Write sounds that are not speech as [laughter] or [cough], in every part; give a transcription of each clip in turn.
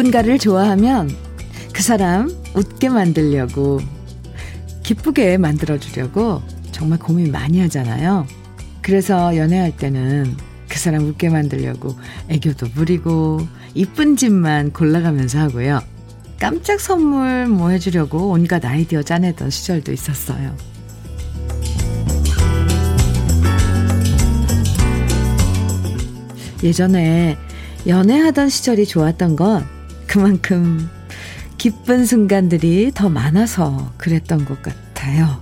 누군가를 좋아하면 그 사람 웃게 만들려고, 기쁘게 만들어주려고 정말 고민 많이 하잖아요. 그래서 연애할 때는 그 사람 웃게 만들려고 애교도 부리고, 이쁜 집만 골라가면서 하고요. 깜짝 선물 뭐 해주려고 온갖 아이디어 짜내던 시절도 있었어요. 예전에 연애하던 시절이 좋았던 건 그만큼 기쁜 순간들이 더 많아서 그랬던 것 같아요.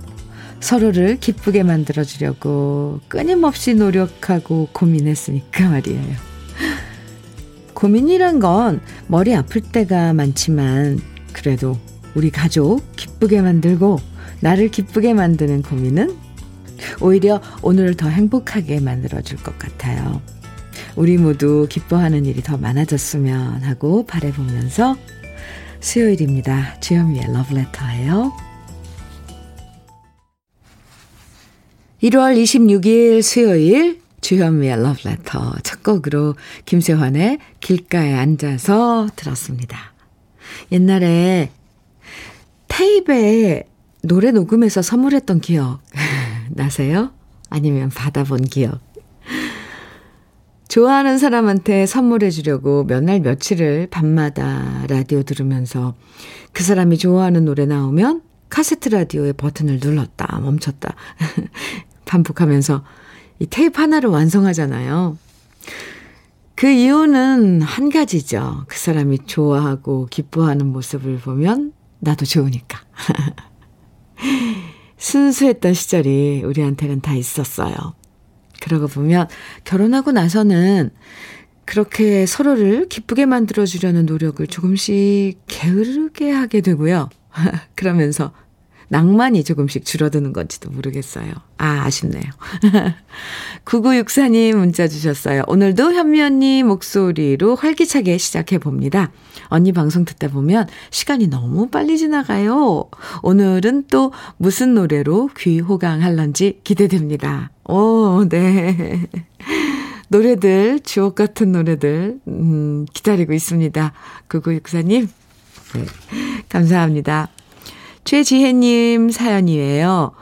서로를 기쁘게 만들어주려고 끊임없이 노력하고 고민했으니까 말이에요. 고민이란 건 머리 아플 때가 많지만 그래도 우리 가족 기쁘게 만들고 나를 기쁘게 만드는 고민은 오히려 오늘을 더 행복하게 만들어줄 것 같아요. 우리 모두 기뻐하는 일이 더 많아졌으면 하고 바래보면서 수요일입니다. 주현미의 러브레터예요. 1월 26일 수요일 주현미의 러브레터 첫 곡으로 김세환의 길가에 앉아서 들었습니다. 옛날에 테이프에 노래 녹음해서 선물했던 기억 [laughs] 나세요? 아니면 받아본 기억? 좋아하는 사람한테 선물해 주려고 몇 날 며칠을 밤마다 라디오 들으면서 그 사람이 좋아하는 노래 나오면 카세트 라디오의 버튼을 눌렀다 멈췄다 [laughs] 반복하면서 이 테이프 하나를 완성하잖아요. 그 이유는 한 가지죠. 그 사람이 좋아하고 기뻐하는 모습을 보면 나도 좋으니까. [laughs] 순수했던 시절이 우리한테는 다 있었어요. 그러고 보면 결혼하고 나서는 그렇게 서로를 기쁘게 만들어주려는 노력을 조금씩 게으르게 하게 되고요. [laughs] 그러면서 낭만이 조금씩 줄어드는 건지도 모르겠어요. 아, 아쉽네요. [laughs] 9964님 문자 주셨어요. 오늘도 현미 언니 목소리로 활기차게 시작해 봅니다. 언니 방송 듣다 보면 시간이 너무 빨리 지나가요. 오늘은 또 무슨 노래로 귀 호강할런지 기대됩니다. 오, 네. 노래들, 주옥 같은 노래들, 음, 기다리고 있습니다. 9964님. 네. 감사합니다. 최지혜님 사연이에요.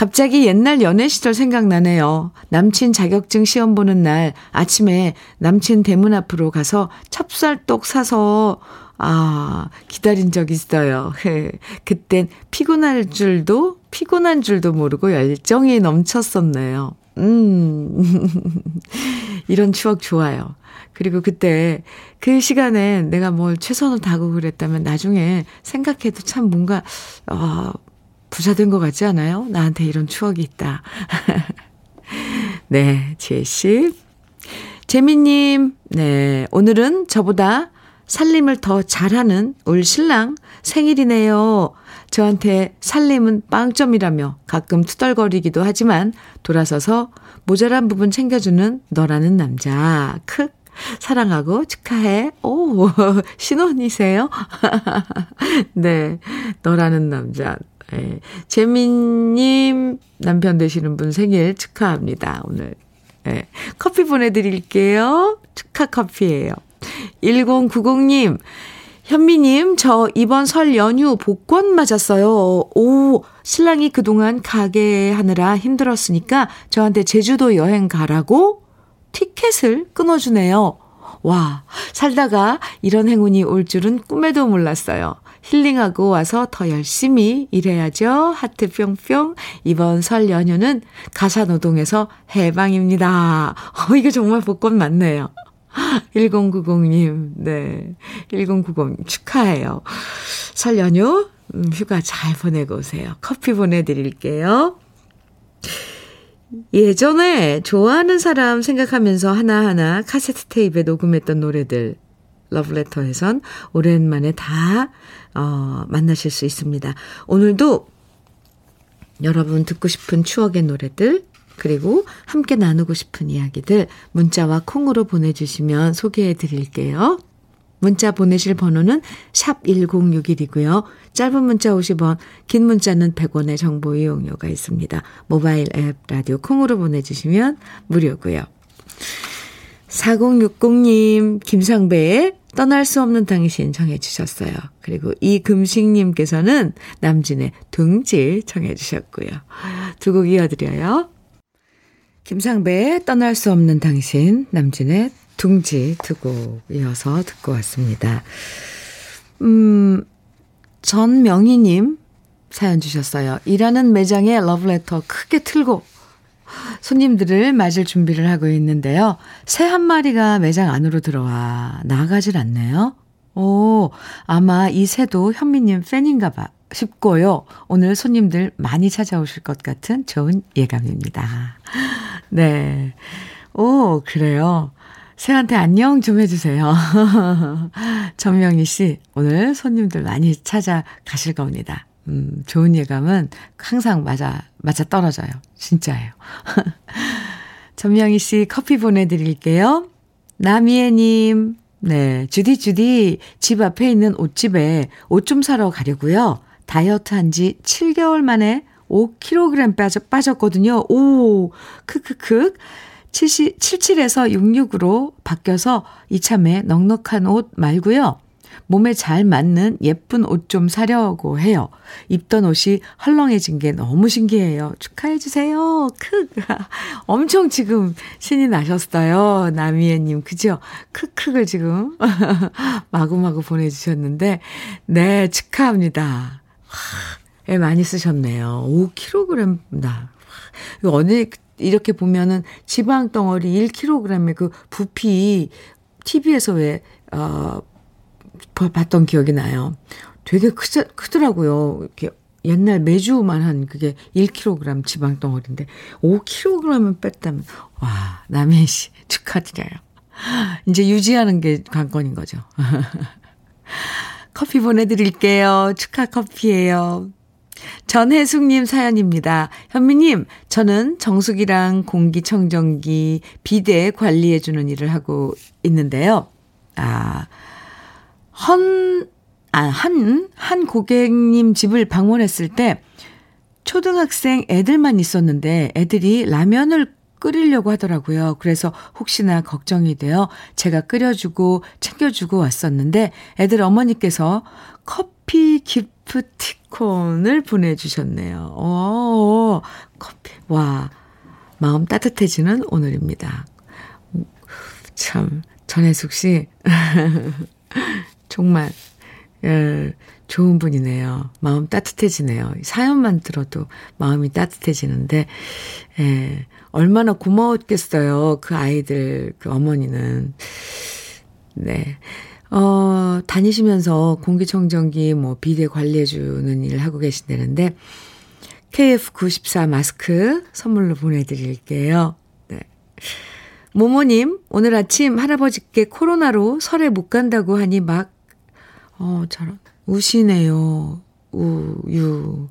갑자기 옛날 연애 시절 생각나네요. 남친 자격증 시험 보는 날 아침에 남친 대문 앞으로 가서 찹쌀떡 사서 아, 기다린 적 있어요. [laughs] 그땐 피곤할 줄도, 피곤한 줄도 모르고 열정이 넘쳤었네요. 음, [laughs] 이런 추억 좋아요. 그리고 그때 그 시간에 내가 뭘 최선을 다하고 그랬다면 나중에 생각해도 참 뭔가, 어, 부자된 것 같지 않아요? 나한테 이런 추억이 있다. [laughs] 네, 지혜씨. 재미님, 네, 오늘은 저보다 살림을 더 잘하는 울 신랑 생일이네요. 저한테 살림은 빵점이라며 가끔 투덜거리기도 하지만 돌아서서 모자란 부분 챙겨주는 너라는 남자. 크 사랑하고 축하해. 오, [laughs] 신혼이세요? [laughs] 네. 너라는 남자. 네. 재민님 남편 되시는 분 생일 축하합니다. 오늘. 네. 커피 보내드릴게요. 축하 커피예요. 1090님. 현미님, 저 이번 설 연휴 복권 맞았어요. 오, 신랑이 그동안 가게 하느라 힘들었으니까 저한테 제주도 여행 가라고 티켓을 끊어주네요. 와, 살다가 이런 행운이 올 줄은 꿈에도 몰랐어요. 힐링하고 와서 더 열심히 일해야죠. 하트 뿅뿅. 이번 설 연휴는 가사 노동에서 해방입니다. 어, 이거 정말 복권 맞네요. 1090님, 네. 1090 축하해요. 설 연휴, 음, 휴가 잘 보내고 오세요. 커피 보내드릴게요. 예전에 좋아하는 사람 생각하면서 하나하나 카세트 테이프에 녹음했던 노래들 러브레터에선 오랜만에 다 어, 만나실 수 있습니다. 오늘도 여러분 듣고 싶은 추억의 노래들 그리고 함께 나누고 싶은 이야기들 문자와 콩으로 보내주시면 소개해 드릴게요. 문자 보내실 번호는 샵 1061이고요. 짧은 문자 50원, 긴 문자는 100원의 정보 이용료가 있습니다. 모바일 앱 라디오 콩으로 보내주시면 무료고요. 4060님, 김상배의 떠날 수 없는 당신 청해 주셨어요. 그리고 이금식님께서는 남진의 둥지 청해 주셨고요. 두 곡 이어드려요. 김상배의 떠날 수 없는 당신, 남진의 둥지 두 곡 이어서 듣고 왔습니다. 음, 전명희님 사연 주셨어요. 일하는 매장에 러브레터 크게 틀고 손님들을 맞을 준비를 하고 있는데요. 새 한 마리가 매장 안으로 들어와 나가질 않네요. 오, 아마 이 새도 현미님 팬인가 봐 싶고요. 오늘 손님들 많이 찾아오실 것 같은 좋은 예감입니다. 네. 오, 그래요. 새한테 안녕 좀 해주세요. [laughs] 전명희 씨, 오늘 손님들 많이 찾아가실 겁니다. 음, 좋은 예감은 항상 맞아, 맞아 떨어져요. 진짜예요. [laughs] 전명희 씨 커피 보내드릴게요. 남희애님, 네, 주디, 주디, 집 앞에 있는 옷집에 옷 좀 사러 가려고요. 다이어트 한 지 7개월 만에 5kg 빠졌, 빠졌거든요. 오, 크크크. 70, 77에서 66으로 바뀌어서 이참에 넉넉한 옷 말고요. 몸에 잘 맞는 예쁜 옷 좀 사려고 해요. 입던 옷이 헐렁해진 게 너무 신기해요. 축하해주세요. 크. [laughs] 엄청 지금 신이 나셨어요. 나미애님, 그죠? 크크를 지금 [laughs] 마구마구 보내주셨는데, 네, 축하합니다. 애 많이 쓰셨네요. 5kg, 나. 어느, 이렇게 보면은 지방 덩어리 1kg의 그 부피, TV에서 왜, 어, 봤던 기억이 나요. 되게 크, 크더라고요. 이렇게 옛날 메주만 한 그게 1kg 지방 덩어리인데 5kg을 뺐다면 와 남해 씨 축하드려요. 이제 유지하는 게 관건인 거죠. [laughs] 커피 보내드릴게요. 축하 커피예요. 전혜숙님 사연입니다. 현미님, 저는 정수기랑 공기청정기, 비대 관리해주는 일을 하고 있는데요. 아, 헌, 아, 한, 한 고객님 집을 방문했을 때 초등학생 애들만 있었는데 애들이 라면을 끓이려고 하더라고요. 그래서 혹시나 걱정이 되어 제가 끓여주고 챙겨주고 왔었는데 애들 어머니께서 커피 기프티콘을 보내주셨네요. 오, 커피. 와, 마음 따뜻해지는 오늘입니다. 참, 전혜숙 씨. [laughs] 정말, 예, 좋은 분이네요. 마음 따뜻해지네요. 사연만 들어도 마음이 따뜻해지는데, 예, 얼마나 고마웠겠어요. 그 아이들, 그 어머니는. 네. 어, 다니시면서 공기청정기 뭐 비대 관리해주는 일을 하고 계신다는데, KF94 마스크 선물로 보내드릴게요. 네. 모모님, 오늘 아침 할아버지께 코로나로 설에 못 간다고 하니 막 어, 저런. 우시네요. 우, 유.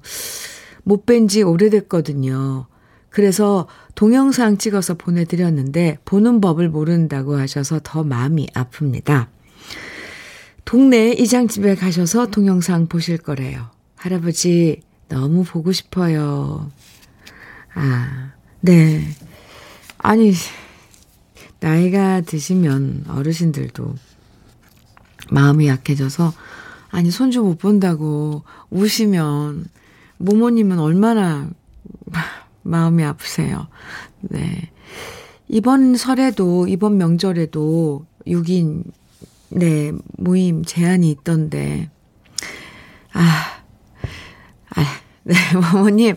못 뵌 지 오래됐거든요. 그래서 동영상 찍어서 보내드렸는데 보는 법을 모른다고 하셔서 더 마음이 아픕니다. 동네 이장집에 가셔서 동영상 보실 거래요. 할아버지 너무 보고 싶어요. 아, 네. 아니, 나이가 드시면 어르신들도 마음이 약해져서 아니 손주 못 본다고 우시면 모모님은 얼마나 [laughs] 마음이 아프세요. 네. 이번 설에도 이번 명절에도 6인 네 모임 제한이 있던데 아, 아, 네, [laughs] 모모님,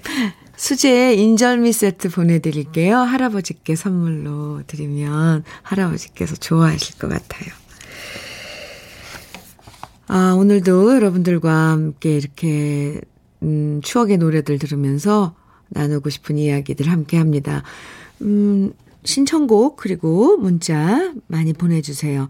수제 인절미 세트 보내드릴게요. 할아버지께 선물로 드리면 할아버지께서 좋아하실 것 같아요. 아, 오늘도 여러분들과 함께 이렇게, 음, 추억의 노래들 들으면서 나누고 싶은 이야기들 함께 합니다. 음, 신청곡, 그리고 문자 많이 보내주세요.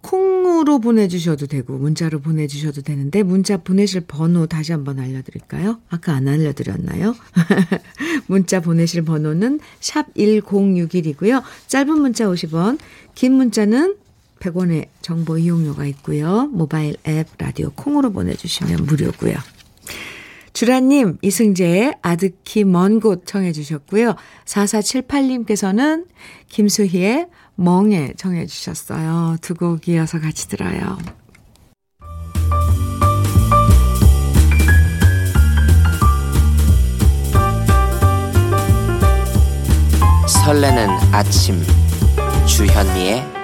콩으로 보내주셔도 되고, 문자로 보내주셔도 되는데, 문자 보내실 번호 다시 한번 알려드릴까요? 아까 안 알려드렸나요? [laughs] 문자 보내실 번호는 샵 1061이고요. 짧은 문자 50원, 긴 문자는 100원의 정보 이용료가 있고요. 모바일 앱 라디오 콩으로 보내주시면 무료고요. 주라님, 이승재의 아득히 먼 곳 청해 주셨고요. 4478님께서는 김수희의 멍에 청해 주셨어요. 두 곡 이어서 같이 들어요. 설레는 아침 주현미의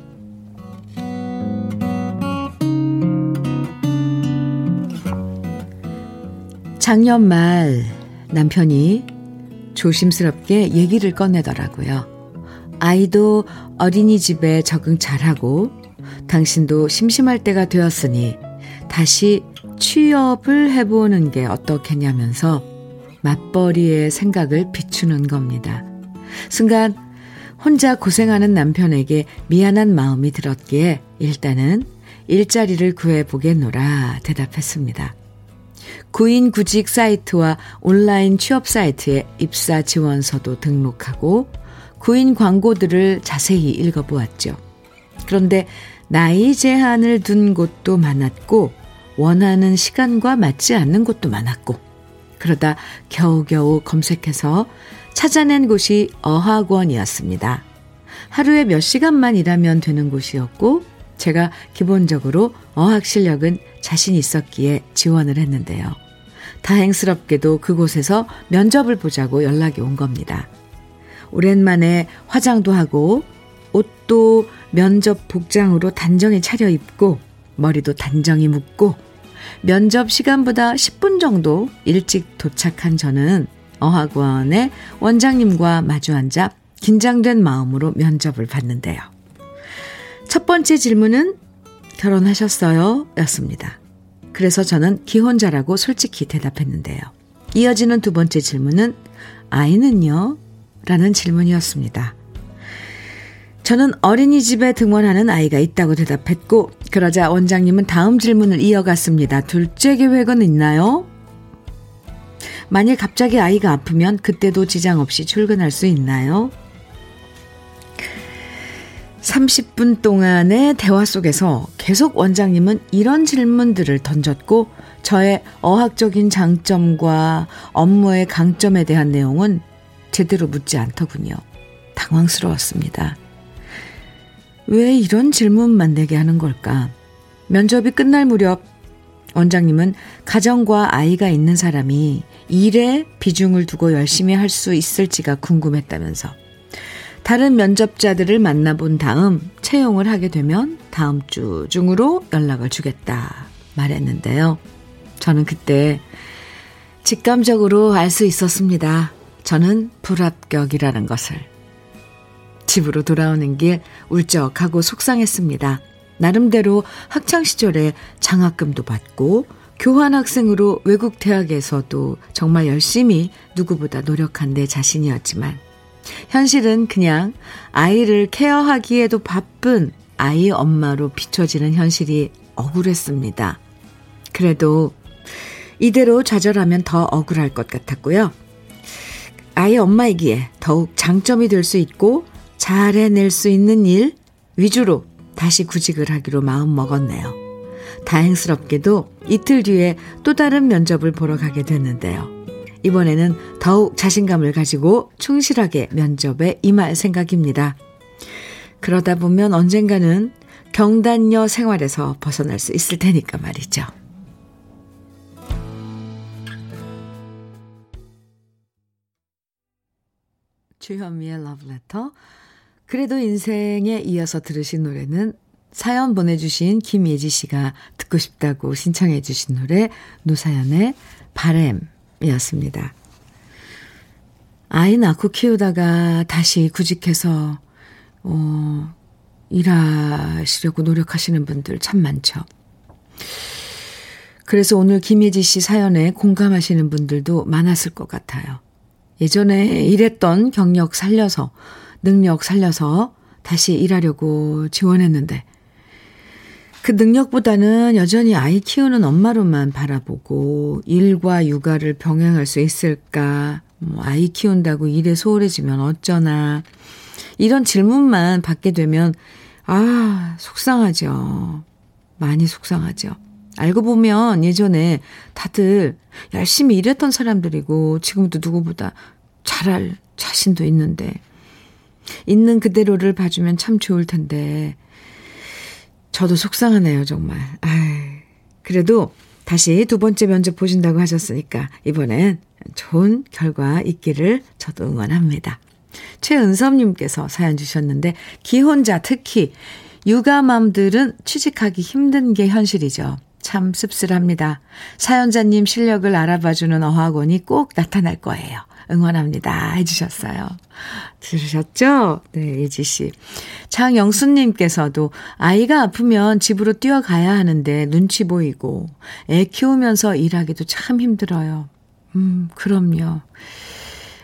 작년 말 남편이 조심스럽게 얘기를 꺼내더라고요. 아이도 어린이집에 적응 잘하고 당신도 심심할 때가 되었으니 다시 취업을 해보는 게 어떻겠냐면서 맞벌이의 생각을 비추는 겁니다. 순간 혼자 고생하는 남편에게 미안한 마음이 들었기에 일단은 일자리를 구해보겠노라 대답했습니다. 구인 구직 사이트와 온라인 취업 사이트에 입사 지원서도 등록하고 구인 광고들을 자세히 읽어보았죠. 그런데 나이 제한을 둔 곳도 많았고 원하는 시간과 맞지 않는 곳도 많았고 그러다 겨우겨우 검색해서 찾아낸 곳이 어학원이었습니다. 하루에 몇 시간만 일하면 되는 곳이었고 제가 기본적으로 어학 실력은 자신 있었기에 지원을 했는데요. 다행스럽게도 그곳에서 면접을 보자고 연락이 온 겁니다. 오랜만에 화장도 하고 옷도 면접 복장으로 단정히 차려입고 머리도 단정히 묶고 면접 시간보다 10분 정도 일찍 도착한 저는 어학원의 원장님과 마주 앉아 긴장된 마음으로 면접을 봤는데요. 첫 번째 질문은 결혼하셨어요? 였습니다. 그래서 저는 기혼자라고 솔직히 대답했는데요. 이어지는 두 번째 질문은 아이는요? 라는 질문이었습니다. 저는 어린이집에 등원하는 아이가 있다고 대답했고, 그러자 원장님은 다음 질문을 이어갔습니다. 둘째 계획은 있나요? 만일 갑자기 아이가 아프면 그때도 지장 없이 출근할 수 있나요? 30분 동안의 대화 속에서 계속 원장님은 이런 질문들을 던졌고 저의 어학적인 장점과 업무의 강점에 대한 내용은 제대로 묻지 않더군요. 당황스러웠습니다. 왜 이런 질문만 내게 하는 걸까? 면접이 끝날 무렵 원장님은 가정과 아이가 있는 사람이 일에 비중을 두고 열심히 할 수 있을지가 궁금했다면서 다른 면접자들을 만나본 다음 채용을 하게 되면 다음 주 중으로 연락을 주겠다 말했는데요. 저는 그때 직감적으로 알 수 있었습니다. 저는 불합격이라는 것을. 집으로 돌아오는 길 울적하고 속상했습니다. 나름대로 학창시절에 장학금도 받고 교환학생으로 외국 대학에서도 정말 열심히 누구보다 노력한 내 자신이었지만 현실은 그냥 아이를 케어하기에도 바쁜 아이 엄마로 비춰지는 현실이 억울했습니다. 그래도 이대로 좌절하면 더 억울할 것 같았고요. 아이 엄마이기에 더욱 장점이 될 수 있고 잘 해낼 수 있는 일 위주로 다시 구직을 하기로 마음 먹었네요. 다행스럽게도 이틀 뒤에 또 다른 면접을 보러 가게 됐는데요. 이번에는 더욱 자신감을 가지고 충실하게 면접에 임할 생각입니다. 그러다 보면 언젠가는 경단녀 생활에서 벗어날 수 있을 테니까 말이죠. 주현미의 러브레터. 그래도 인생에 이어서 들으신 노래는 사연 보내주신 김예지 씨가 듣고 싶다고 신청해 주신 노래 노사연의 바램 이었습니다. 아이 낳고 키우다가 다시 구직해서, 어, 일하시려고 노력하시는 분들 참 많죠. 그래서 오늘 김예지 씨 사연에 공감하시는 분들도 많았을 것 같아요. 예전에 일했던 경력 살려서, 능력 살려서 다시 일하려고 지원했는데 그 능력보다는 여전히 아이 키우는 엄마로만 바라보고 일과 육아를 병행할 수 있을까? 뭐 아이 키운다고 일에 소홀해지면 어쩌나? 이런 질문만 받게 되면 아, 속상하죠. 많이 속상하죠. 알고 보면 예전에 다들 열심히 일했던 사람들이고 지금도 누구보다 잘할 자신도 있는데 있는 그대로를 봐주면 참 좋을 텐데 저도 속상하네요, 정말. 아이, 그래도 다시 두 번째 면접 보신다고 하셨으니까 이번엔 좋은 결과 있기를 저도 응원합니다. 최은섭님께서 사연 주셨는데 기혼자 특히 육아맘들은 취직하기 힘든 게 현실이죠. 참 씁쓸합니다. 사연자님 실력을 알아봐주는 어학원이 꼭 나타날 거예요. 응원합니다. 해주셨어요. 들으셨죠? 네, 예지씨. 장영수님께서도 아이가 아프면 집으로 뛰어가야 하는데 눈치 보이고 애 키우면서 일하기도 참 힘들어요. 음, 그럼요.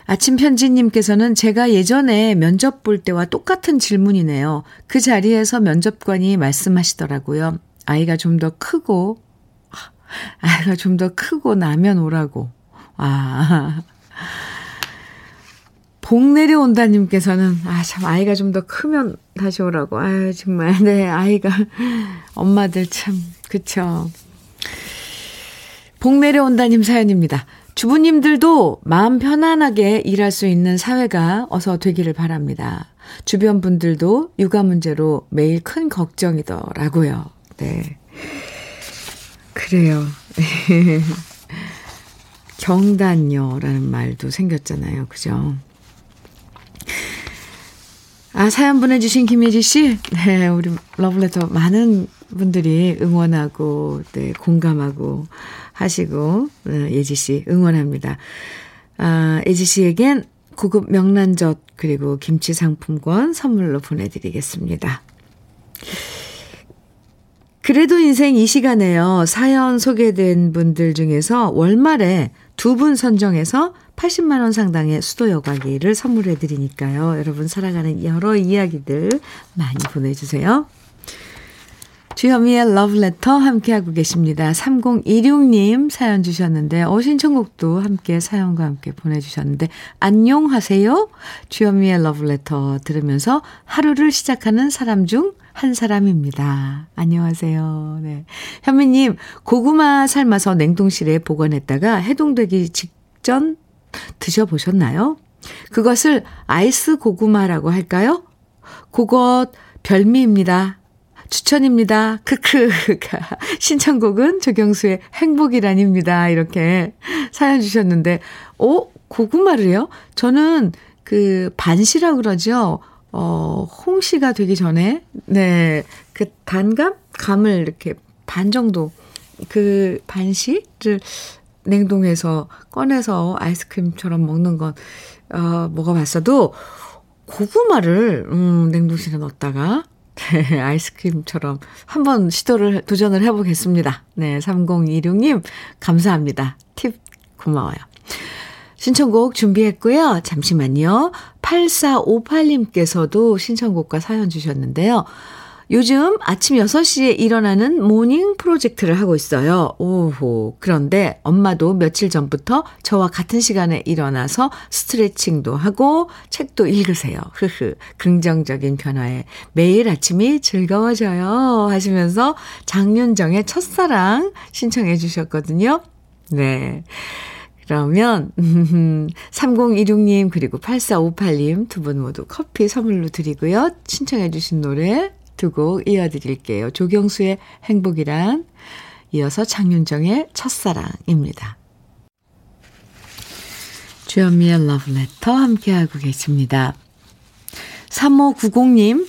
아침 편지님께서는 제가 예전에 면접 볼 때와 똑같은 질문이네요. 그 자리에서 면접관이 말씀하시더라고요. 아이가 좀 더 크고, 아이가 좀 더 크고 나면 오라고. 아. 복 내려온다님께서는, 아, 참, 아이가 좀 더 크면 다시 오라고. 아유, 정말. 네, 아이가, [laughs] 엄마들 참, 그쵸. 복 내려온다님 사연입니다. 주부님들도 마음 편안하게 일할 수 있는 사회가 어서 되기를 바랍니다. 주변 분들도 육아 문제로 매일 큰 걱정이더라고요. 네. 그래요. [laughs] 경단녀라는 말도 생겼잖아요. 그죠? 아, 사연 보내주신 김예지 씨. 네, 우리 러블레터 많은 분들이 응원하고, 네, 공감하고, 하시고 어, 예지 씨 응원합니다. 아, 예지 씨에겐 고급 명란젓 그리고 김치 상품권 선물로 보내드리겠습니다. 그래도 인생 이 시간에요. 사연 소개된 분들 중에서 월말에 두 분 선정해서 80만 원 상당의 수도 여과기를 선물해 드리니까요. 여러분 살아가는 여러 이야기들 많이 보내 주세요. 주현미의 러브레터 함께하고 계십니다. 3026님 사연 주셨는데, 어, 신청곡도 함께 사연과 함께 보내주셨는데, 안녕하세요. 주현미의 러브레터 들으면서 하루를 시작하는 사람 중 한 사람입니다. 안녕하세요. 네. 현미님, 고구마 삶아서 냉동실에 보관했다가 해동되기 직전 드셔보셨나요? 그것을 아이스 고구마라고 할까요? 그것 별미입니다. 추천입니다. 크크. 신청곡은 조경수의 행복이란입니다. 이렇게 사연 주셨는데, 오, 어? 고구마를요? 저는 그 반시라고 그러죠. 어, 홍시가 되기 전에, 네, 그 단감? 감을 이렇게 반 정도, 그 반시를 냉동해서 꺼내서 아이스크림처럼 먹는 건, 어, 먹어봤어도, 고구마를, 음, 냉동실에 넣었다가, [laughs] 네, 아이스크림처럼 한번 시도를, 도전을 해보겠습니다. 네, 3026님, 감사합니다. 팁 고마워요. 신청곡 준비했고요. 잠시만요. 8458님께서도 신청곡과 사연 주셨는데요. 요즘 아침 6시에 일어나는 morning 프로젝트를 하고 있어요. 오호. 그런데 엄마도 며칠 전부터 저와 같은 시간에 일어나서 스트레칭도 하고 책도 읽으세요. 흐흐. 긍정적인 변화에 매일 아침이 즐거워져요. 하시면서 장윤정의 첫사랑 신청해 주셨거든요. 네. 그러면 [laughs] 3026님 그리고 8458님 두 분 모두 커피 선물로 드리고요. 신청해 주신 노래 두 곡 이어드릴게요. 조경수의 행복이란 이어서 장윤정의 첫사랑입니다. 주현미의 러브레터 함께하고 계십니다. 3590님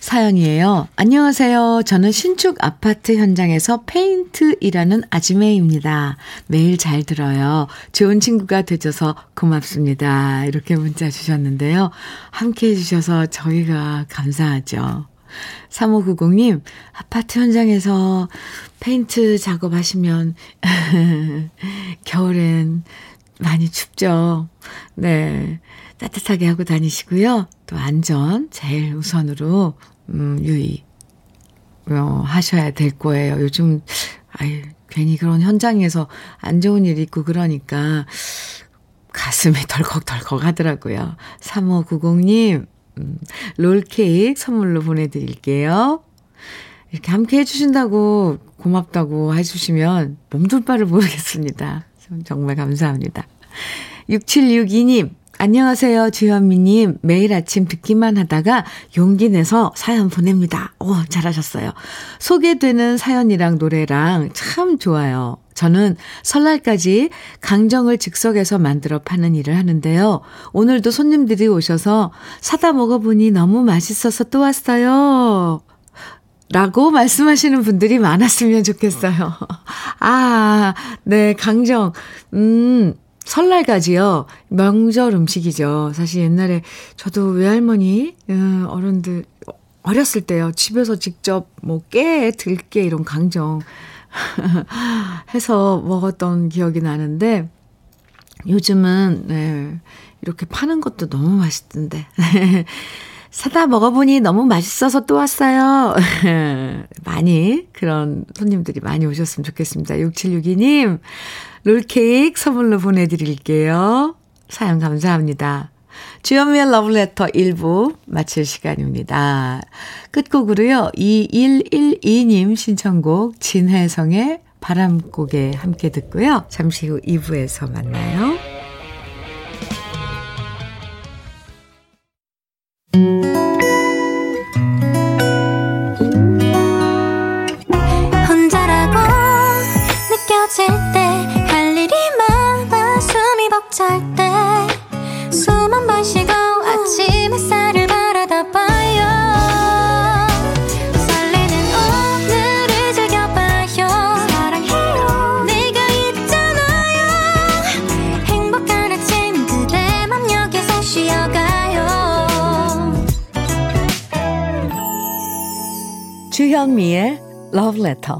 사연이에요. 안녕하세요. 저는 신축 아파트 현장에서 페인트 일하는 아지매입니다. 매일 잘 들어요. 좋은 친구가 되줘서 고맙습니다. 이렇게 문자 주셨는데요. 함께 해주셔서 저희가 감사하죠. 3590님, 아파트 현장에서 페인트 작업하시면, [laughs] 겨울엔 많이 춥죠. 네. 따뜻하게 하고 다니시고요. 또 안전 제일 우선으로, 음, 유의, 어, 하셔야 될 거예요. 요즘, 아유, 괜히 그런 현장에서 안 좋은 일 있고 그러니까 가슴이 덜컥덜컥 하더라고요. 3590님, 음, 롤케이크 선물로 보내드릴게요. 이렇게 함께 해주신다고 고맙다고 해주시면 몸둘 바를 모르겠습니다. 정말 감사합니다. 6762님, 안녕하세요, 주현미님. 매일 아침 듣기만 하다가 용기 내서 사연 보냅니다. 오, 잘하셨어요. 소개되는 사연이랑 노래랑 참 좋아요. 저는 설날까지 강정을 즉석에서 만들어 파는 일을 하는데요. 오늘도 손님들이 오셔서 사다 먹어보니 너무 맛있어서 또 왔어요. 라고 말씀하시는 분들이 많았으면 좋겠어요. [laughs] 아, 네, 강정. 음, 설날까지요. 명절 음식이죠. 사실 옛날에 저도 외할머니, 음, 어른들, 어렸을 때요. 집에서 직접 뭐 깨, 들깨 이런 강정 [laughs] 해서 먹었던 기억이 나는데 요즘은, 네, 이렇게 파는 것도 너무 맛있던데. [laughs] 사다 먹어보니 너무 맛있어서 또 왔어요. [laughs] 많이, 그런 손님들이 많이 오셨으면 좋겠습니다. 6762님, 롤케이크 선물로 보내드릴게요. 사연 감사합니다. 주연미의 러브레터 1부 마칠 시간입니다. 끝곡으로요. 2112님 신청곡 진혜성의 바람고개 함께 듣고요. 잠시 후 2부에서 만나요. Love Letter.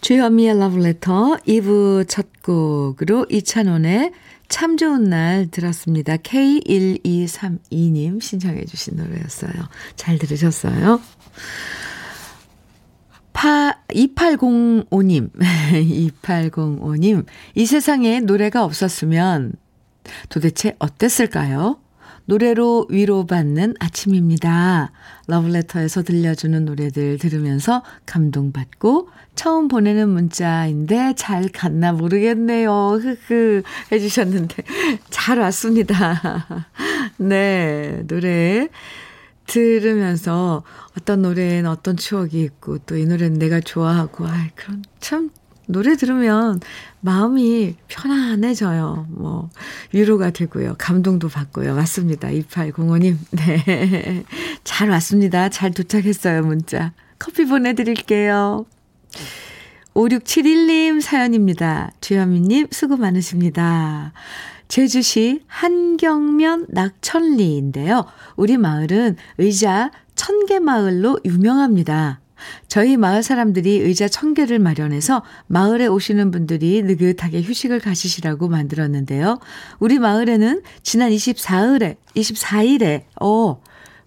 주현미의 Love Letter 2부 첫 곡으로 이찬원의 참 좋은 날 들었습니다. K1232님 신청해 주신 노래였어요. 잘 들으셨어요? 2805님, 2805님, [laughs] 이 세상에 노래가 없었으면 도대체 어땠을까요? 노래로 위로받는 아침입니다. 러브레터에서 들려주는 노래들 들으면서 감동받고 처음 보내는 문자인데 잘 갔나 모르겠네요. 흐흐 해주셨는데 [laughs] 잘 왔습니다. [laughs] 네, 노래 들으면서 어떤 노래엔 어떤 추억이 있고 또 이 노래는 내가 좋아하고 아 그런 참 노래 들으면 마음이 편안해져요. 뭐 위로가 되고요. 감동도 받고요. 맞습니다. 2805님. [laughs] 네. 잘 왔습니다. 잘 도착했어요. 문자. 커피 보내 드릴게요. 5671님 사연입니다. 주현미 님 수고 많으십니다. 제주시 한경면 낙천리인데요. 우리 마을은 의자 천개 마을로 유명합니다. 저희 마을 사람들이 의자 천 개를 마련해서 마을에 오시는 분들이 느긋하게 휴식을 가시시라고 만들었는데요. 우리 마을에는 지난 24일에, 24일에, 어,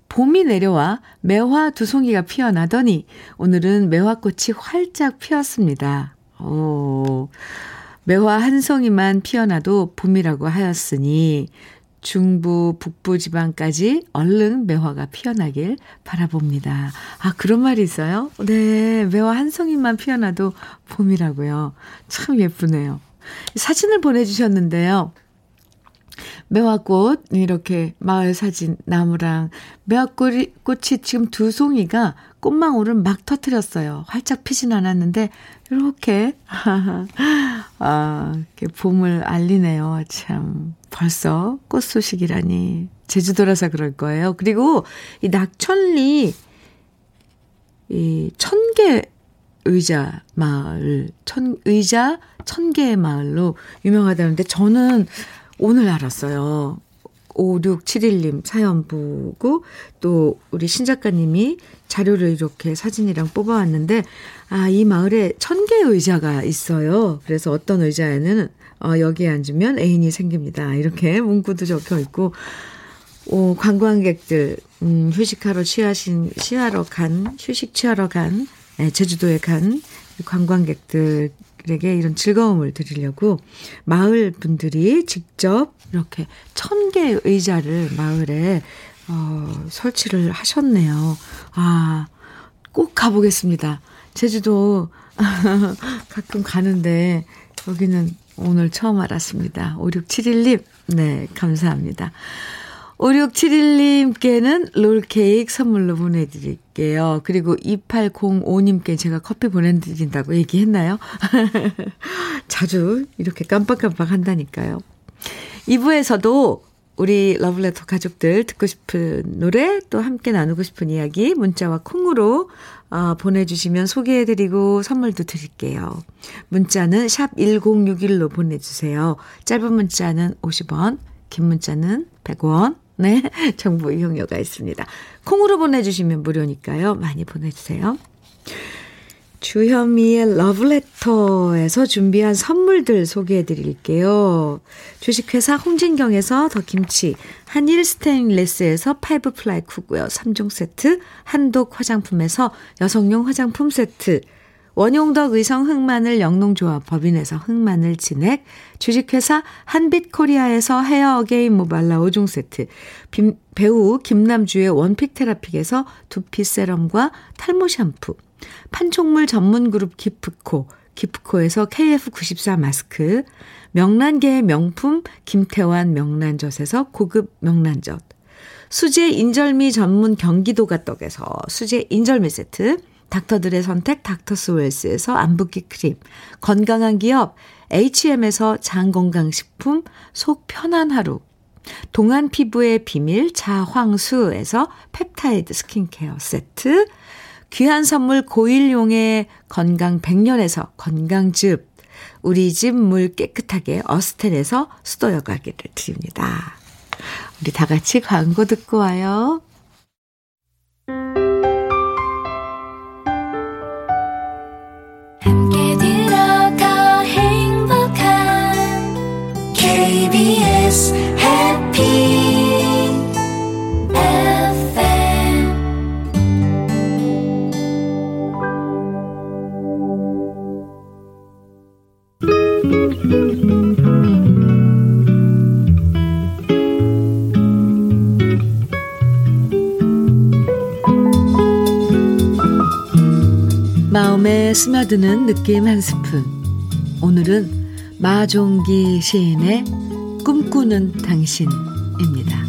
봄이 내려와 매화 두 송이가 피어나더니 오늘은 매화꽃이 활짝 피었습니다. 오, 매화 한 송이만 피어나도 봄이라고 하였으니 중부, 북부 지방까지 얼른 매화가 피어나길 바라봅니다. 아, 그런 말이 있어요? 네, 매화 한 송이만 피어나도 봄이라고요. 참 예쁘네요. 사진을 보내주셨는데요. 매화꽃, 이렇게 마을 사진, 나무랑 매화꽃이 꽃이 지금 두 송이가 꽃망울을 막 터트렸어요. 활짝 피진 않았는데, 이렇게, [laughs] 아, 이렇게 봄을 알리네요. 참. 벌써 꽃 소식이라니. 제주도라서 그럴 거예요. 그리고 이 낙천리, 이 천개 의자 마을, 천, 의자 천 개의 마을로 유명하다는데 저는 오늘 알았어요. 5671님 사연 보고 또 우리 신 작가님이 자료를 이렇게 사진이랑 뽑아왔는데 아, 이 마을에 천 개의 의자가 있어요. 그래서 어떤 의자에는 어, 여기에 앉으면 애인이 생깁니다. 이렇게 문구도 적혀 있고 오, 관광객들 음, 휴식하러 취하신 취하러 간 휴식 취하러 간 네, 제주도에 간 관광객들에게 이런 즐거움을 드리려고 마을 분들이 직접 이렇게 천 개의 의자를 마을에 어, 설치를 하셨네요. 아, 꼭 가보겠습니다. 제주도 [laughs] 가끔 가는데 여기는 오늘 처음 알았습니다. 5671님, 네, 감사합니다. 5671님께는 롤케이크 선물로 보내드릴게요. 그리고 2805님께 제가 커피 보내드린다고 얘기했나요? [laughs] 자주 이렇게 깜빡깜빡 한다니까요. 2부에서도 우리 러블레터 가족들 듣고 싶은 노래 또 함께 나누고 싶은 이야기 문자와 콩으로 어, 보내주시면 소개해드리고 선물도 드릴게요. 문자는 샵 1061로 보내주세요. 짧은 문자는 50원, 긴 문자는 100원. 네, [laughs] 정보 이용료가 있습니다. 콩으로 보내주시면 무료니까요. 많이 보내주세요. 주현미의 러브레터에서 준비한 선물들 소개해 드릴게요. 주식회사 홍진경에서 더김치, 한일 스테인레스에서 five ply cookware 3종 세트, 한독 화장품에서 여성용 화장품 세트, 원용덕 의성 흑마늘 영농조합 법인에서 흑마늘 진액, 주식회사 한빛코리아에서 헤어 어게인 모발라 5종 세트, 빔, 배우 김남주의 원픽 테라픽에서 두피 세럼과 탈모 샴푸, 판촉물 전문 그룹 기프코, 기프코에서 KF94 마스크, 명란계의 명품 김태환 명란젓에서 고급 명란젓, 수제 인절미 전문 경기도가 떡에서 수제 인절미 세트, 닥터들의 선택 닥터스웰스에서 안붓기 크림, 건강한 기업 H&M에서 장건강식품 속 편한 하루, 동안 피부의 비밀 자황수에서 펩타이드 스킨케어 세트, 귀한 선물 고일용의 건강 100년에서 건강즙, 우리 집 물 깨끗하게 어스텔에서 수도 여과기를 드립니다. 우리 다 같이 광고 듣고 와요. KBS 해 마음에 스며드는 느낌 한 스푼. 오늘은 마종기 시인의 꿈꾸는 당신입니다.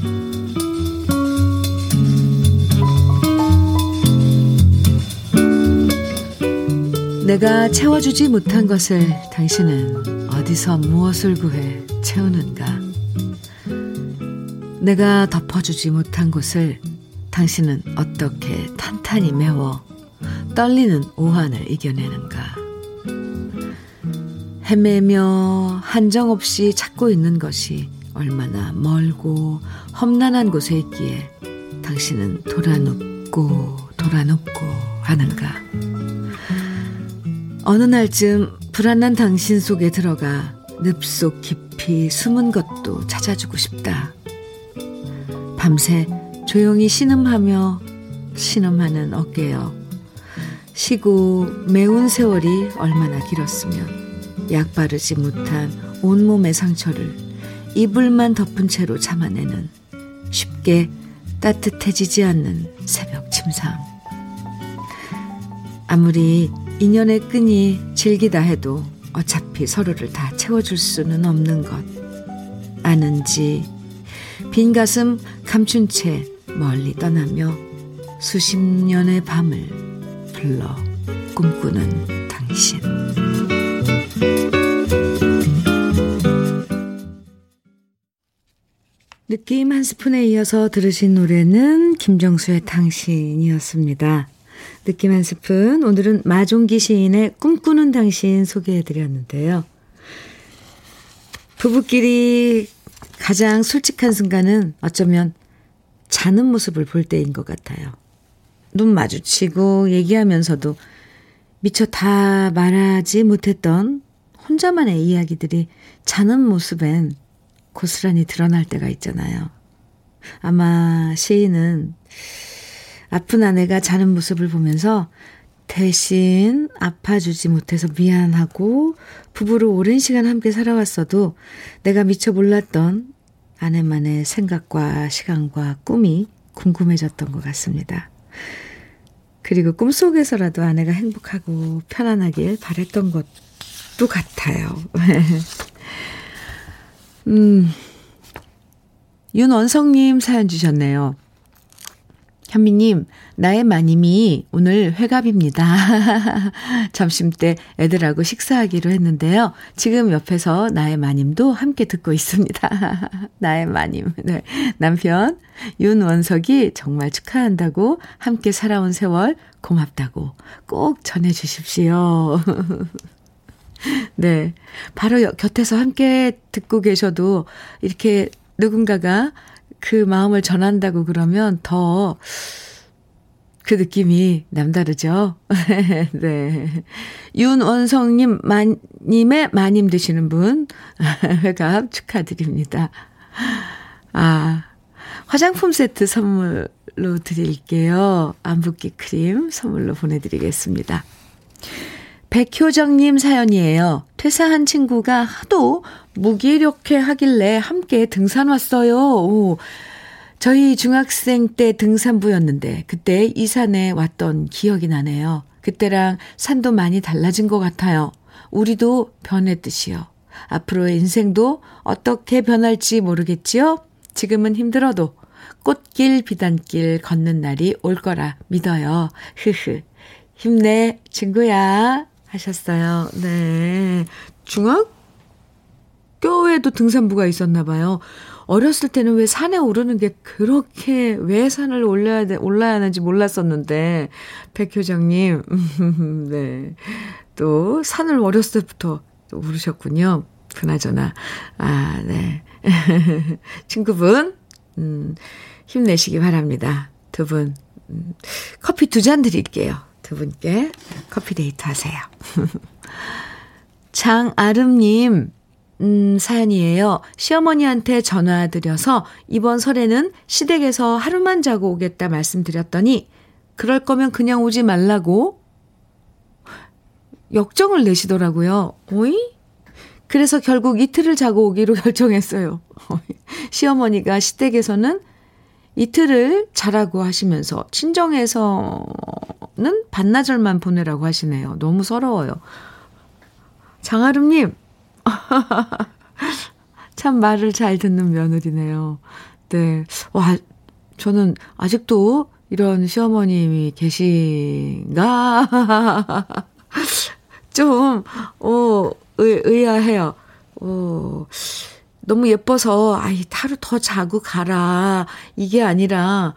내가 채워주지 못한 것을 당신은 어디서 무엇을 구해 채우는가? 내가 덮어주지 못한 곳을 당신은 어떻게 탄탄히 메워 떨리는 오한을 이겨내는가? 헤매며 한정없이 찾고 있는 것이 얼마나 멀고 험난한 곳에 있기에 당신은 돌아눕고 돌아눕고 하는가? 어느 날쯤 불안한 당신 속에 들어가 늪속 깊이 숨은 것도 찾아주고 싶다. 밤새 조용히 신음하며 신음하는 어깨여. 쉬고 매운 세월이 얼마나 길었으면 약 바르지 못한 온몸의 상처를 이불만 덮은 채로 참아내는 쉽게 따뜻해지지 않는 새벽 침상. 아무리 인연의 끈이 질기다 해도 어차피 서로를 다 채워줄 수는 없는 것. 아는지 빈 가슴 감춘 채 멀리 떠나며 수십 년의 밤을 불러 꿈꾸는 당신. 느낌 한 스푼에 이어서 들으신 노래는 김정수의 당신이었습니다. 느낌 한 스푼. 오늘은 마종기 시인의 꿈꾸는 당신 소개해 드렸는데요. 부부끼리 가장 솔직한 순간은 어쩌면 자는 모습을 볼 때인 것 같아요. 눈 마주치고 얘기하면서도 미처 다 말하지 못했던 혼자만의 이야기들이 자는 모습엔 고스란히 드러날 때가 있잖아요. 아마 시인은 아픈 아내가 자는 모습을 보면서 대신 아파주지 못해서 미안하고 부부로 오랜 시간 함께 살아왔어도 내가 미처 몰랐던 아내만의 생각과 시간과 꿈이 궁금해졌던 것 같습니다. 그리고 꿈속에서라도 아내가 행복하고 편안하길 바랬던 것도 같아요. [laughs] 음, 윤원성님 사연 주셨네요. 현미님, 나의 마님이 오늘 회갑입니다. [laughs] 점심 때 애들하고 식사하기로 했는데요. 지금 옆에서 나의 마님도 함께 듣고 있습니다. [laughs] 나의 마님. 네. 남편 윤원석이 정말 축하한다고 함께 살아온 세월 고맙다고 꼭 전해 주십시오. [laughs] 네. 바로 곁에서 함께 듣고 계셔도 이렇게 누군가가 그 마음을 전한다고 그러면 더 그 느낌이 남다르죠. [laughs] 네. 윤원성님, 만, 님의 마님 되시는 분, [laughs] 회갑 축하드립니다. 아, 화장품 세트 선물로 드릴게요. 안붓기 크림 선물로 보내드리겠습니다. 백효정님 사연이에요. 퇴사한 친구가 하도 무기력해 하길래 함께 등산 왔어요. 오. 저희 중학생 때 등산부였는데 그때 이 산에 왔던 기억이 나네요. 그때랑 산도 많이 달라진 것 같아요. 우리도 변했듯이요. 앞으로의 인생도 어떻게 변할지 모르겠지요? 지금은 힘들어도 꽃길 비단길 걷는 날이 올 거라 믿어요. 흐흐. 힘내, 친구야. 하셨어요. 네. 중학 교에도 등산부가 있었나 봐요. 어렸을 때는 왜 산에 오르는 게 그렇게 왜 산을 올라야 돼, 올라야 하는지 몰랐었는데, 백효정님, [laughs] 네. 또 산을 어렸을 때부터 오르셨군요. 그나저나, 아, 네. [laughs] 친구분, 음, 힘내시기 바랍니다. 두 분, 음, 커피 두 잔 드릴게요. 두 분께 커피 데이트 하세요. [laughs] 장아름님, 음, 사연이에요. 시어머니한테 전화드려서 이번 설에는 시댁에서 하루만 자고 오겠다 말씀드렸더니, 그럴 거면 그냥 오지 말라고 역정을 내시더라고요. 오이? 그래서 결국 이틀을 자고 오기로 [laughs] 결정했어요. 시어머니가 시댁에서는 이틀을 자라고 하시면서 친정에서는 반나절만 보내라고 하시네요. 너무 서러워요. 장아름님, [laughs] 참 말을 잘 듣는 며느리네요. 네. 와, 저는 아직도 이런 시어머님이 계신가? [laughs] 좀, 어, 의, 의아해요. 어, 너무 예뻐서, 아이, 하루 더 자고 가라. 이게 아니라,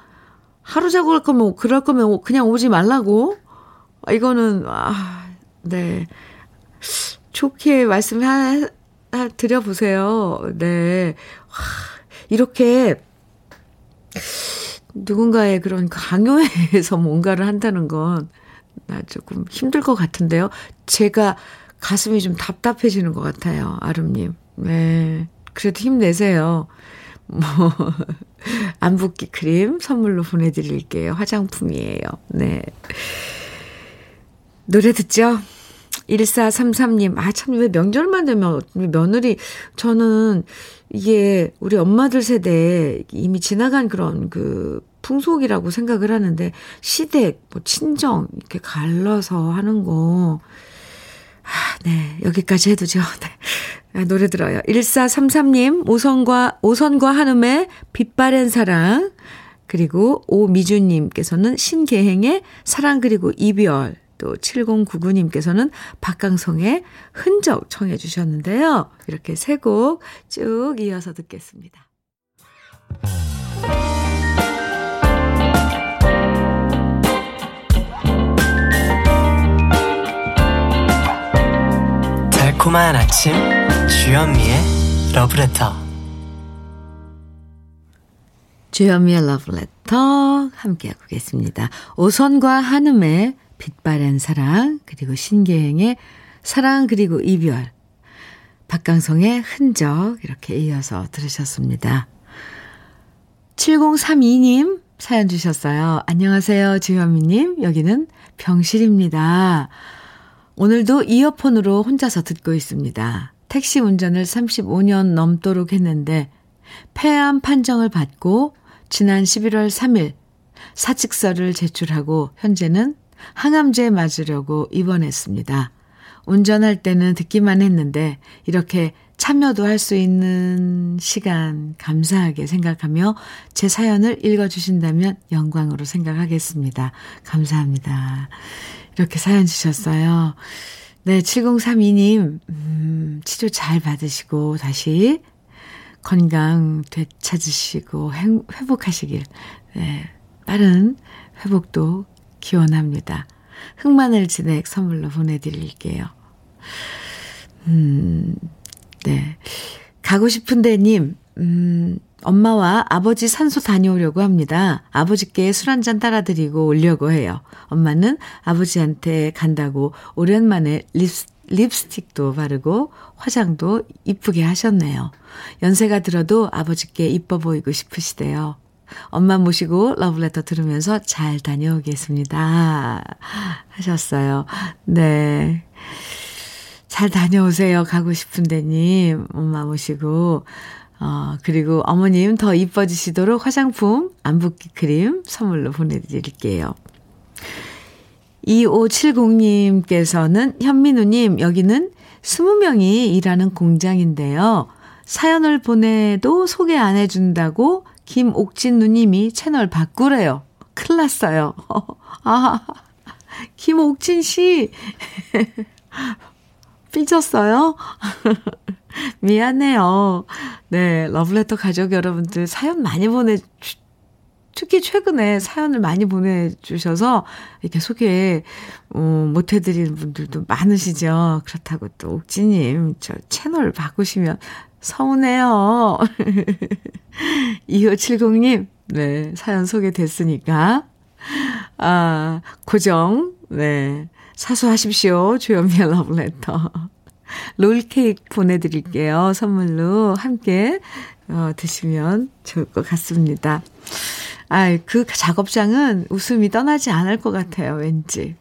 하루 자고 갈 거면, 그럴 거면 그냥 오지 말라고? 이거는, 아, 네. 좋게 말씀해, 드려보세요. 네. 와, 이렇게, 누군가의 그런 강요에서 뭔가를 한다는 건, 나 조금 힘들 것 같은데요. 제가 가슴이 좀 답답해지는 것 같아요. 아름님. 네. 그래도 힘내세요. 뭐, [laughs] 안 붓기 크림 선물로 보내드릴게요. 화장품이에요. 네. 노래 듣죠? 1433님, 아, 참, 왜 명절만 되면 며느리, 저는 이게 우리 엄마들 세대 이미 지나간 그런 그 풍속이라고 생각을 하는데, 시댁, 뭐, 친정, 이렇게 갈라서 하는 거, 아, 네, 여기까지 해두죠. [laughs] 네. 아, 노래 들어요. 1433님, 오선과, 오선과 한음의 빛바랜 사랑. 그리고 오미주님께서는 신계행의 사랑 그리고 이별. 또 7099님께서는 박강성의 흔적 청해 주셨는데요. 이렇게 세 곡 쭉 이어서 듣겠습니다. 달콤한 아침 주현미의 러브레터 주현미의 러브레터 함께하고 계십니다. 오선과 한음의 빛바랜 사랑 그리고 신계행의 사랑 그리고 이별 박강성의 흔적 이렇게 이어서 들으셨습니다. 7032님 사연 주셨어요. 안녕하세요 주현미님 여기는 병실입니다. 오늘도 이어폰으로 혼자서 듣고 있습니다. 택시 운전을 35년 넘도록 했는데 폐암 판정을 받고 지난 11월 3일 사직서를 제출하고 현재는 항암제 맞으려고 입원했습니다. 운전할 때는 듣기만 했는데 이렇게 참여도 할 수 있는 시간 감사하게 생각하며 제 사연을 읽어주신다면 영광으로 생각하겠습니다. 감사합니다. 이렇게 사연 주셨어요. 네, 7032님, 음, 치료 잘 받으시고 다시 건강 되찾으시고 회복하시길 네, 빠른 회복도 기원합니다. 흑마늘 진액 선물로 보내드릴게요. 음, 네. 가고 싶은데 님, 음, 엄마와 아버지 산소 다녀오려고 합니다. 아버지께 술 한 잔 따라드리고 오려고 해요. 엄마는 아버지한테 간다고 오랜만에 립스, 립스틱도 바르고 화장도 이쁘게 하셨네요. 연세가 들어도 아버지께 이뻐 보이고 싶으시대요. 엄마 모시고 러브레터 들으면서 잘 다녀오겠습니다. 하셨어요. 네. 잘 다녀오세요. 가고 싶은데님. 엄마 모시고. 어, 그리고 어머님 더 이뻐지시도록 화장품, 안붓기 크림 선물로 보내드릴게요. 2570님께서는 현민우님, 여기는 20명이 일하는 공장인데요. 사연을 보내도 소개 안 해준다고 김옥진 누님이 채널 바꾸래요. 큰일 났어요. [laughs] 아, 김옥진 씨. [laughs] 삐졌어요? [laughs] 미안해요. 네, 러브레터 가족 여러분들 사연 많이 보내 특히 최근에 사연을 많이 보내주셔서 이렇게 소개 어, 못 해드리는 분들도 많으시죠. 그렇다고 또 옥지님 저 채널 바꾸시면 서운해요. [laughs] 2570님, 네, 사연 소개됐으니까. 아, 고정, 네, 사수하십시오. 주연미의 러브레터. 롤케이크 보내드릴게요. 선물로 함께 어, 드시면 좋을 것 같습니다. 아, 그 작업장은 웃음이 떠나지 않을 것 같아요, 왠지.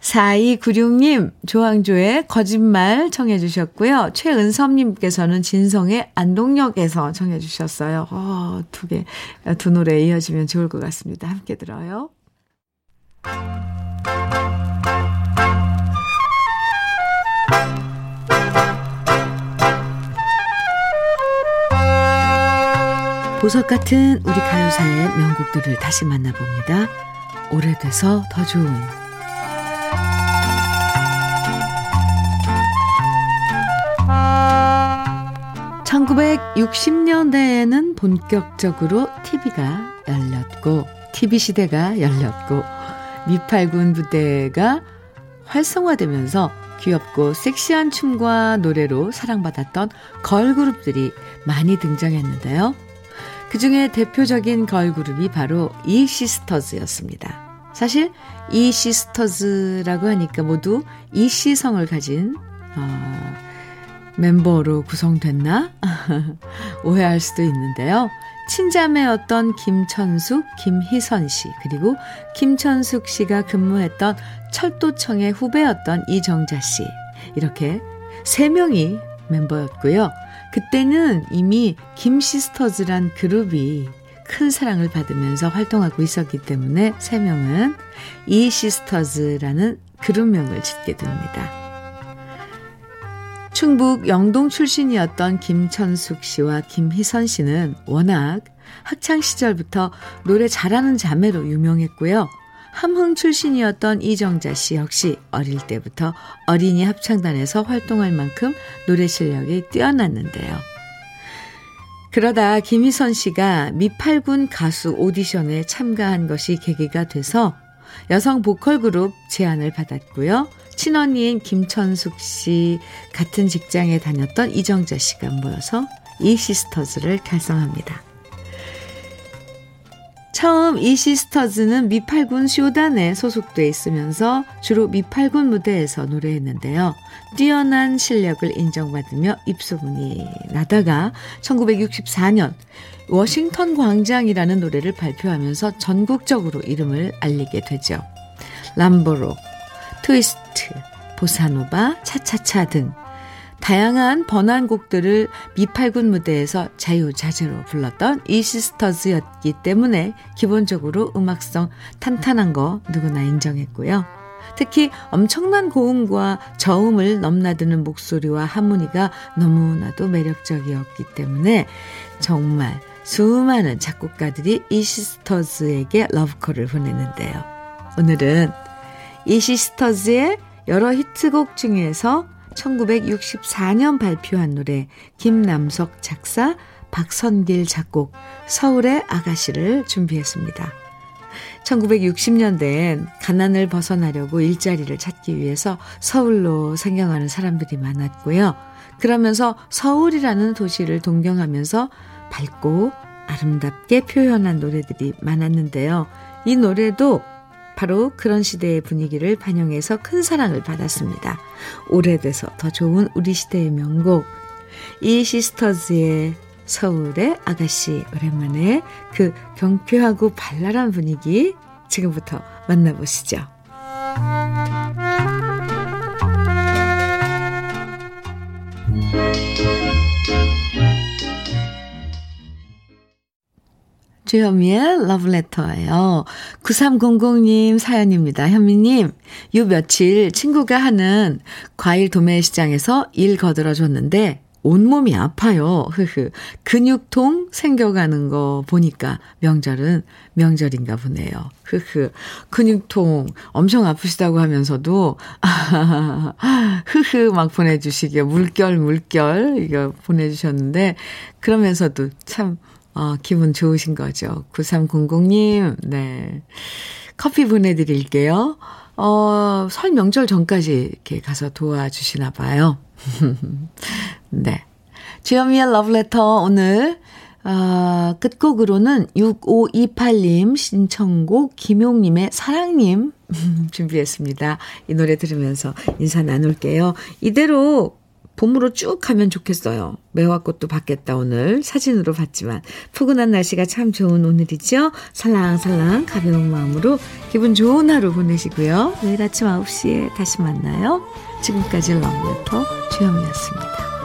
4296님, 조항조의 거짓말 청해주셨고요. 최은섭님께서는 진성의 안동역에서 청해주셨어요. 어, 두 개, 두 노래 이어지면 좋을 것 같습니다. 함께 들어요. 보석 같은 우리 가요사의 명곡들을 다시 만나봅니다. 오래돼서 더 좋은 1960년대에는 본격적으로 TV가 열렸고, TV 시대가 열렸고, 미팔군 부대가 활성화되면서 귀엽고 섹시한 춤과 노래로 사랑받았던 걸그룹들이 많이 등장했는데요. 그 중에 대표적인 걸그룹이 바로 이 시스터즈였습니다. 사실 이 시스터즈라고 하니까 모두 이 씨 성을 가진 어, 멤버로 구성됐나 [laughs] 오해할 수도 있는데요. 친자매였던 김천숙, 김희선 씨, 그리고 김천숙 씨가 근무했던 철도청의 후배였던 이정자 씨. 이렇게 세 명이 멤버였고요. 그때는 이미 김시스터즈란 그룹이 큰 사랑을 받으면서 활동하고 있었기 때문에 세 명은 이 시스터즈라는 그룹명을 짓게 됩니다. 충북 영동 출신이었던 김천숙 씨와 김희선 씨는 워낙 학창 시절부터 노래 잘하는 자매로 유명했고요. 함흥 출신이었던 이정자 씨 역시 어릴 때부터 어린이 합창단에서 활동할 만큼 노래 실력이 뛰어났는데요. 그러다 김희선 씨가 미팔군 가수 오디션에 참가한 것이 계기가 돼서 여성 보컬 그룹 제안을 받았고요. 친언니인 김천숙 씨 같은 직장에 다녔던 이정자 씨가 모여서 이 시스터즈를 결성합니다. 처음 이 시스터즈는 미팔군 쇼단에 소속돼 있으면서 주로 미팔군 무대에서 노래했는데요. 뛰어난 실력을 인정받으며 입소문이 나다가 1964년 워싱턴 광장이라는 노래를 발표하면서 전국적으로 이름을 알리게 되죠. 람보로, 트위스트, 보사노바, 차차차 등 다양한 번안곡들을 미팔군 무대에서 자유자재로 불렀던 이 시스터즈였기 때문에 기본적으로 음악성 탄탄한 거 누구나 인정했고요. 특히 엄청난 고음과 저음을 넘나드는 목소리와 하모니가 너무나도 매력적이었기 때문에 정말 수많은 작곡가들이 이 시스터즈에게 러브콜을 보내는데요. 오늘은 이 시스터즈의 여러 히트곡 중에서 1964년 발표한 노래 김남석 작사 박선길 작곡 서울의 아가씨를 준비했습니다. 1960년대엔 가난을 벗어나려고 일자리를 찾기 위해서 서울로 생겨가는 사람들이 많았고요. 그러면서 서울이라는 도시를 동경하면서 밝고 아름답게 표현한 노래들이 많았는데요. 이 노래도 바로 그런 시대의 분위기를 반영해서 큰 사랑을 받았습니다. 오래돼서 더 좋은 우리 시대의 명곡 이 시스터즈의 서울의 아가씨 오랜만에 그 경쾌하고 발랄한 분위기 지금부터 만나보시죠. 주현미의 러브레터예요. 9300님 사연입니다. 현미님, 요 며칠 친구가 하는 과일 도매 시장에서 일 거들어 줬는데 온몸이 아파요. 흐흐. 근육통 생겨가는 거 보니까 명절은 명절인가 보네요. 흐흐. 근육통 엄청 아프시다고 하면서도 [laughs] 흐흐 막 보내주시게 물결 물결 이거 보내주셨는데 그러면서도 참 어, 기분 좋으신 거죠. 9300님, 네. 커피 보내드릴게요. 어, 설 명절 전까지 이렇게 가서 도와주시나 봐요. [laughs] 네. 주현미의 러브레터 오늘, 어, 끝곡으로는 6528님 신청곡 김용님의 사랑님 [laughs] 준비했습니다. 이 노래 들으면서 인사 나눌게요. 이대로 봄으로 쭉 가면 좋겠어요. 매화꽃도 받겠다 오늘 사진으로 봤지만 푸근한 날씨가 참 좋은 오늘이죠. 살랑살랑 가벼운 마음으로 기분 좋은 하루 보내시고요. 내일 아침 9시에 다시 만나요. 지금까지 러브레터 주영이었습니다.